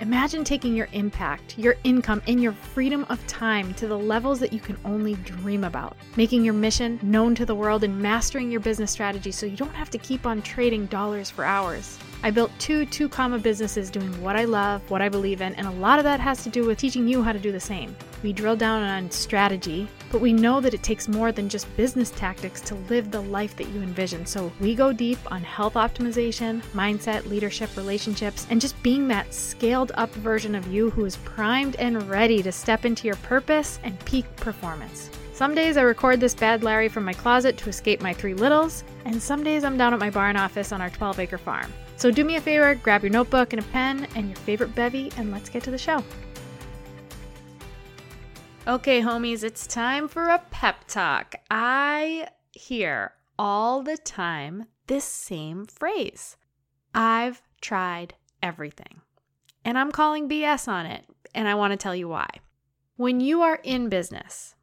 Imagine taking your impact, your income, and your freedom of time to the levels that you can only dream about. Making your mission known to the world and mastering your business strategy so you don't have to keep on trading dollars for hours. I built two two comma businesses doing what I love, what I believe in, and a lot of that has to do with teaching you how to do the same. We drill down on strategy, but we know that it takes more than just business tactics to live the life that you envision. So we go deep on health optimization, mindset, leadership, relationships, and just being that scaled up version of you who is primed and ready to step into your purpose and peak performance. Some days I record this bad Larry from my closet to escape my three littles, and some days I'm down at my barn office on our 12 acre farm. So do me a favor, grab your notebook and a pen and your favorite bevy, and let's get to the show. Okay, homies, it's time for a pep talk. I hear all the time this same phrase I've tried everything. And I'm calling BS on it, and I want to tell you why. When you are in business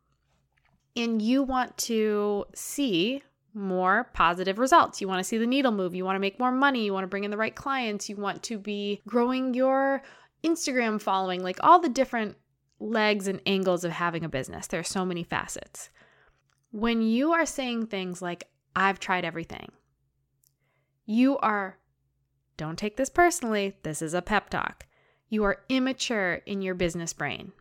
and you want to see more positive results. You want to see the needle move. You want to make more money. You want to bring in the right clients. You want to be growing your Instagram following, like all the different legs and angles of having a business. There are so many facets. When you are saying things like, I've tried everything, you are, don't take this personally, this is a pep talk. You are immature in your business brain.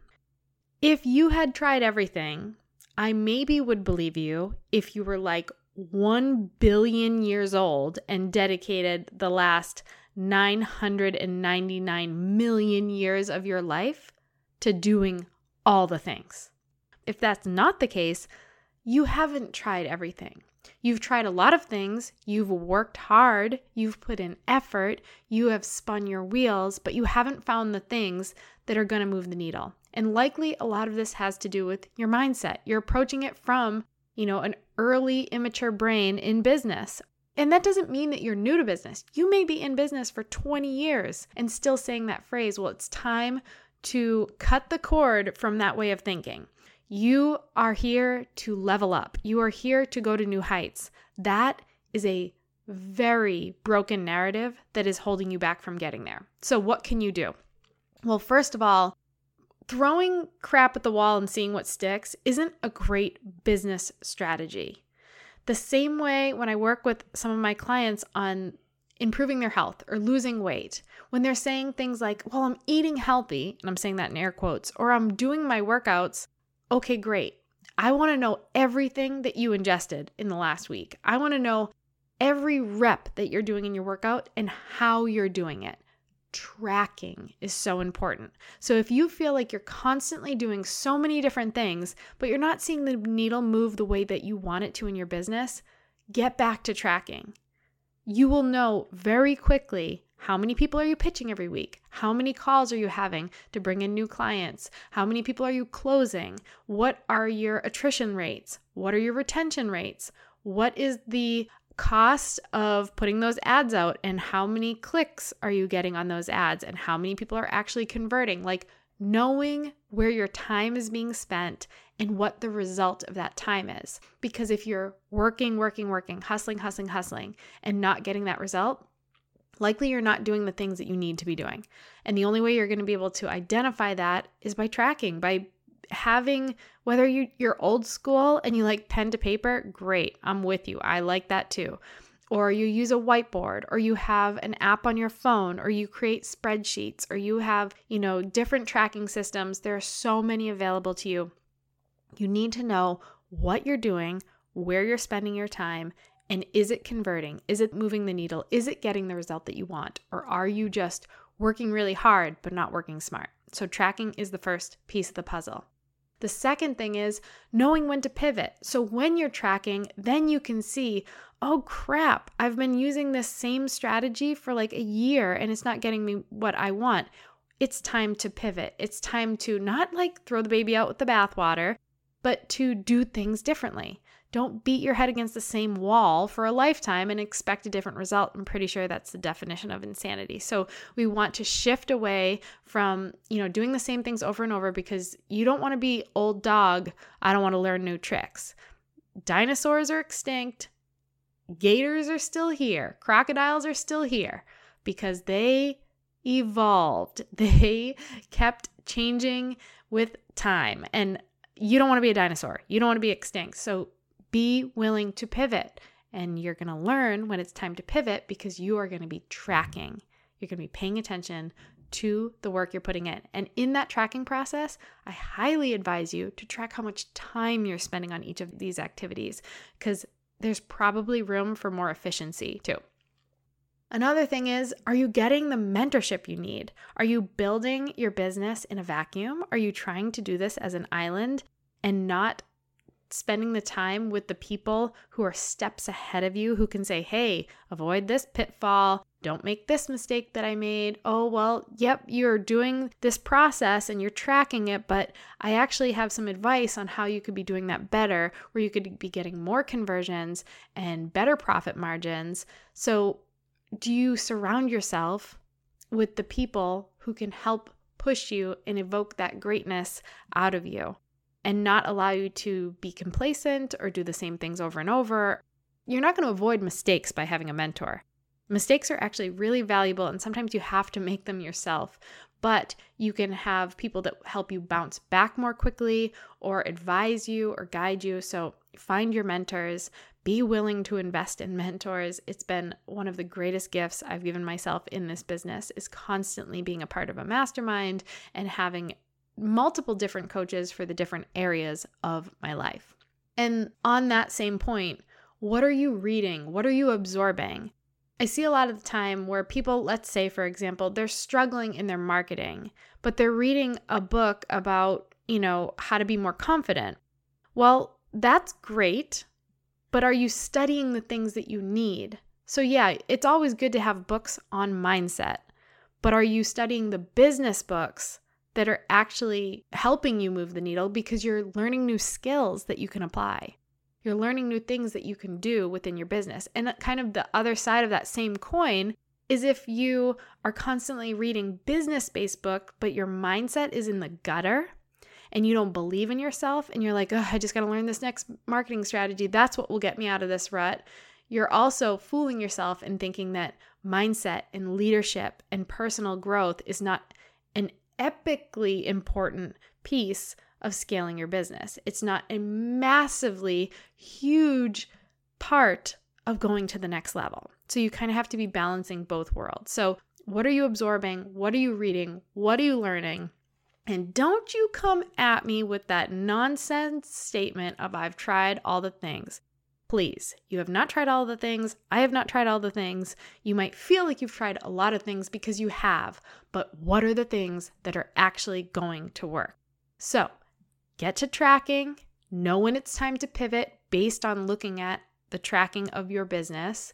If you had tried everything, I maybe would believe you if you were like 1 billion years old and dedicated the last 999 million years of your life to doing all the things. If that's not the case, you haven't tried everything. You've tried a lot of things, you've worked hard, you've put in effort, you have spun your wheels, but you haven't found the things that are going to move the needle. And likely a lot of this has to do with your mindset. You're approaching it from you know, an early immature brain in business. And that doesn't mean that you're new to business. You may be in business for 20 years and still saying that phrase, well, it's time to cut the cord from that way of thinking. You are here to level up. You are here to go to new heights. That is a very broken narrative that is holding you back from getting there. So, what can you do? Well, first of all, throwing crap at the wall and seeing what sticks isn't a great business strategy. The same way when I work with some of my clients on improving their health or losing weight, when they're saying things like, Well, I'm eating healthy, and I'm saying that in air quotes, or I'm doing my workouts, okay, great. I want to know everything that you ingested in the last week. I want to know every rep that you're doing in your workout and how you're doing it tracking is so important. So if you feel like you're constantly doing so many different things, but you're not seeing the needle move the way that you want it to in your business, get back to tracking. You will know very quickly how many people are you pitching every week? How many calls are you having to bring in new clients? How many people are you closing? What are your attrition rates? What are your retention rates? What is the cost of putting those ads out and how many clicks are you getting on those ads and how many people are actually converting. Like knowing where your time is being spent and what the result of that time is. Because if you're working, working, working, hustling, hustling, hustling, and not getting that result, likely you're not doing the things that you need to be doing. And the only way you're going to be able to identify that is by tracking, by having whether you you're old school and you like pen to paper, great. I'm with you. I like that too. Or you use a whiteboard or you have an app on your phone or you create spreadsheets or you have, you know, different tracking systems. There are so many available to you. You need to know what you're doing, where you're spending your time, and is it converting? Is it moving the needle? Is it getting the result that you want? Or are you just working really hard but not working smart? So, tracking is the first piece of the puzzle. The second thing is knowing when to pivot. So when you're tracking, then you can see, oh crap, I've been using this same strategy for like a year and it's not getting me what I want. it's time to pivot. It's time to not like throw the baby out with the bathwater, but to do things differently. Don't beat your head against the same wall for a lifetime and expect a different result. I'm pretty sure that's the definition of insanity. So we want to shift away from, you know, doing the same things over and over because you don't want to be old dog. I don't want to learn new tricks. Dinosaurs are extinct. Gators are still here. Crocodiles are still here because they evolved. They kept changing with time. And you don't want to be a dinosaur. You don't want to be extinct. So be willing to pivot. And you're going to learn when it's time to pivot because you are going to be tracking. You're going to be paying attention to the work you're putting in. And in that tracking process, I highly advise you to track how much time you're spending on each of these activities because there's probably room for more efficiency too. Another thing is, are you getting the mentorship you need? Are you building your business in a vacuum? Are you trying to do this as an island and not spending the time with the people who are steps ahead of you who can say, hey, avoid this pitfall. Don't make this mistake that I made. Oh, well, yep, you're doing this process and you're tracking it, but I actually have some advice on how you could be doing that better, where you could be getting more conversions and better profit margins. So, do you surround yourself with the people who can help push you and evoke that greatness out of you? And not allow you to be complacent or do the same things over and over. You're not going to avoid mistakes by having a mentor. Mistakes are actually really valuable, and sometimes you have to make them yourself. But you can have people that help you bounce back more quickly or advise you or guide you. So find your mentors, be willing to invest in mentors. It's been one of the greatest gifts I've given myself in this business is constantly being a part of a mastermind and having multiple different coaches for the different areas of my life. And on that same point, what are you reading? What are you absorbing? I see a lot of the time where people, let's say, for example, they're struggling in their marketing, but they're reading a book about, you know, how to be more confident. Well, that's great, but are you studying the things that you need? So, yeah, it's always good to have books on mindset, but are you studying the business books that are actually helping you move the needle because you're learning new skills that you can apply. You're learning new things that you can do within your business. And kind of the other side of that same coin is if you are constantly reading business based book but your mindset is in the gutter and you don't believe in yourself and you're like, "Oh, I just got to learn this next marketing strategy. That's what will get me out of this rut." You're also fooling yourself and thinking that mindset and leadership and personal growth is not an epically important piece of scaling your business. It's not a massively huge part of going to the next level. So you kind of have to be balancing both worlds. So, what are you absorbing? What are you reading? What are you learning? And don't you come at me with that nonsense statement of I've tried all the things. Please, you have not tried all the things. I have not tried all the things. You might feel like you've tried a lot of things because you have, but what are the things that are actually going to work? So, get to tracking, know when it's time to pivot based on looking at the tracking of your business.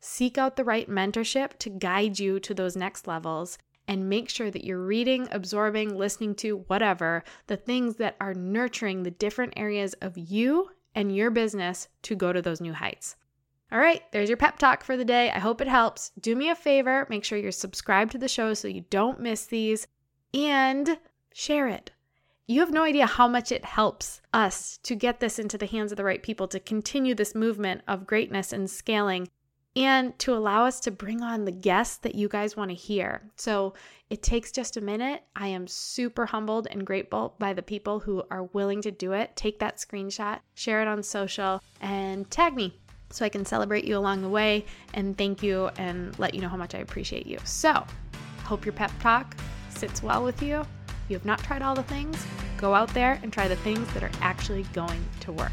Seek out the right mentorship to guide you to those next levels and make sure that you're reading, absorbing, listening to whatever the things that are nurturing the different areas of you and your business to go to those new heights. All right, there's your pep talk for the day. I hope it helps. Do me a favor, make sure you're subscribed to the show so you don't miss these and share it. You have no idea how much it helps us to get this into the hands of the right people to continue this movement of greatness and scaling and to allow us to bring on the guests that you guys want to hear. So it takes just a minute. I am super humbled and grateful by the people who are willing to do it. Take that screenshot, share it on social, and tag me so I can celebrate you along the way and thank you and let you know how much I appreciate you. So, hope your pep talk sits well with you. You have not tried all the things. Go out there and try the things that are actually going to work.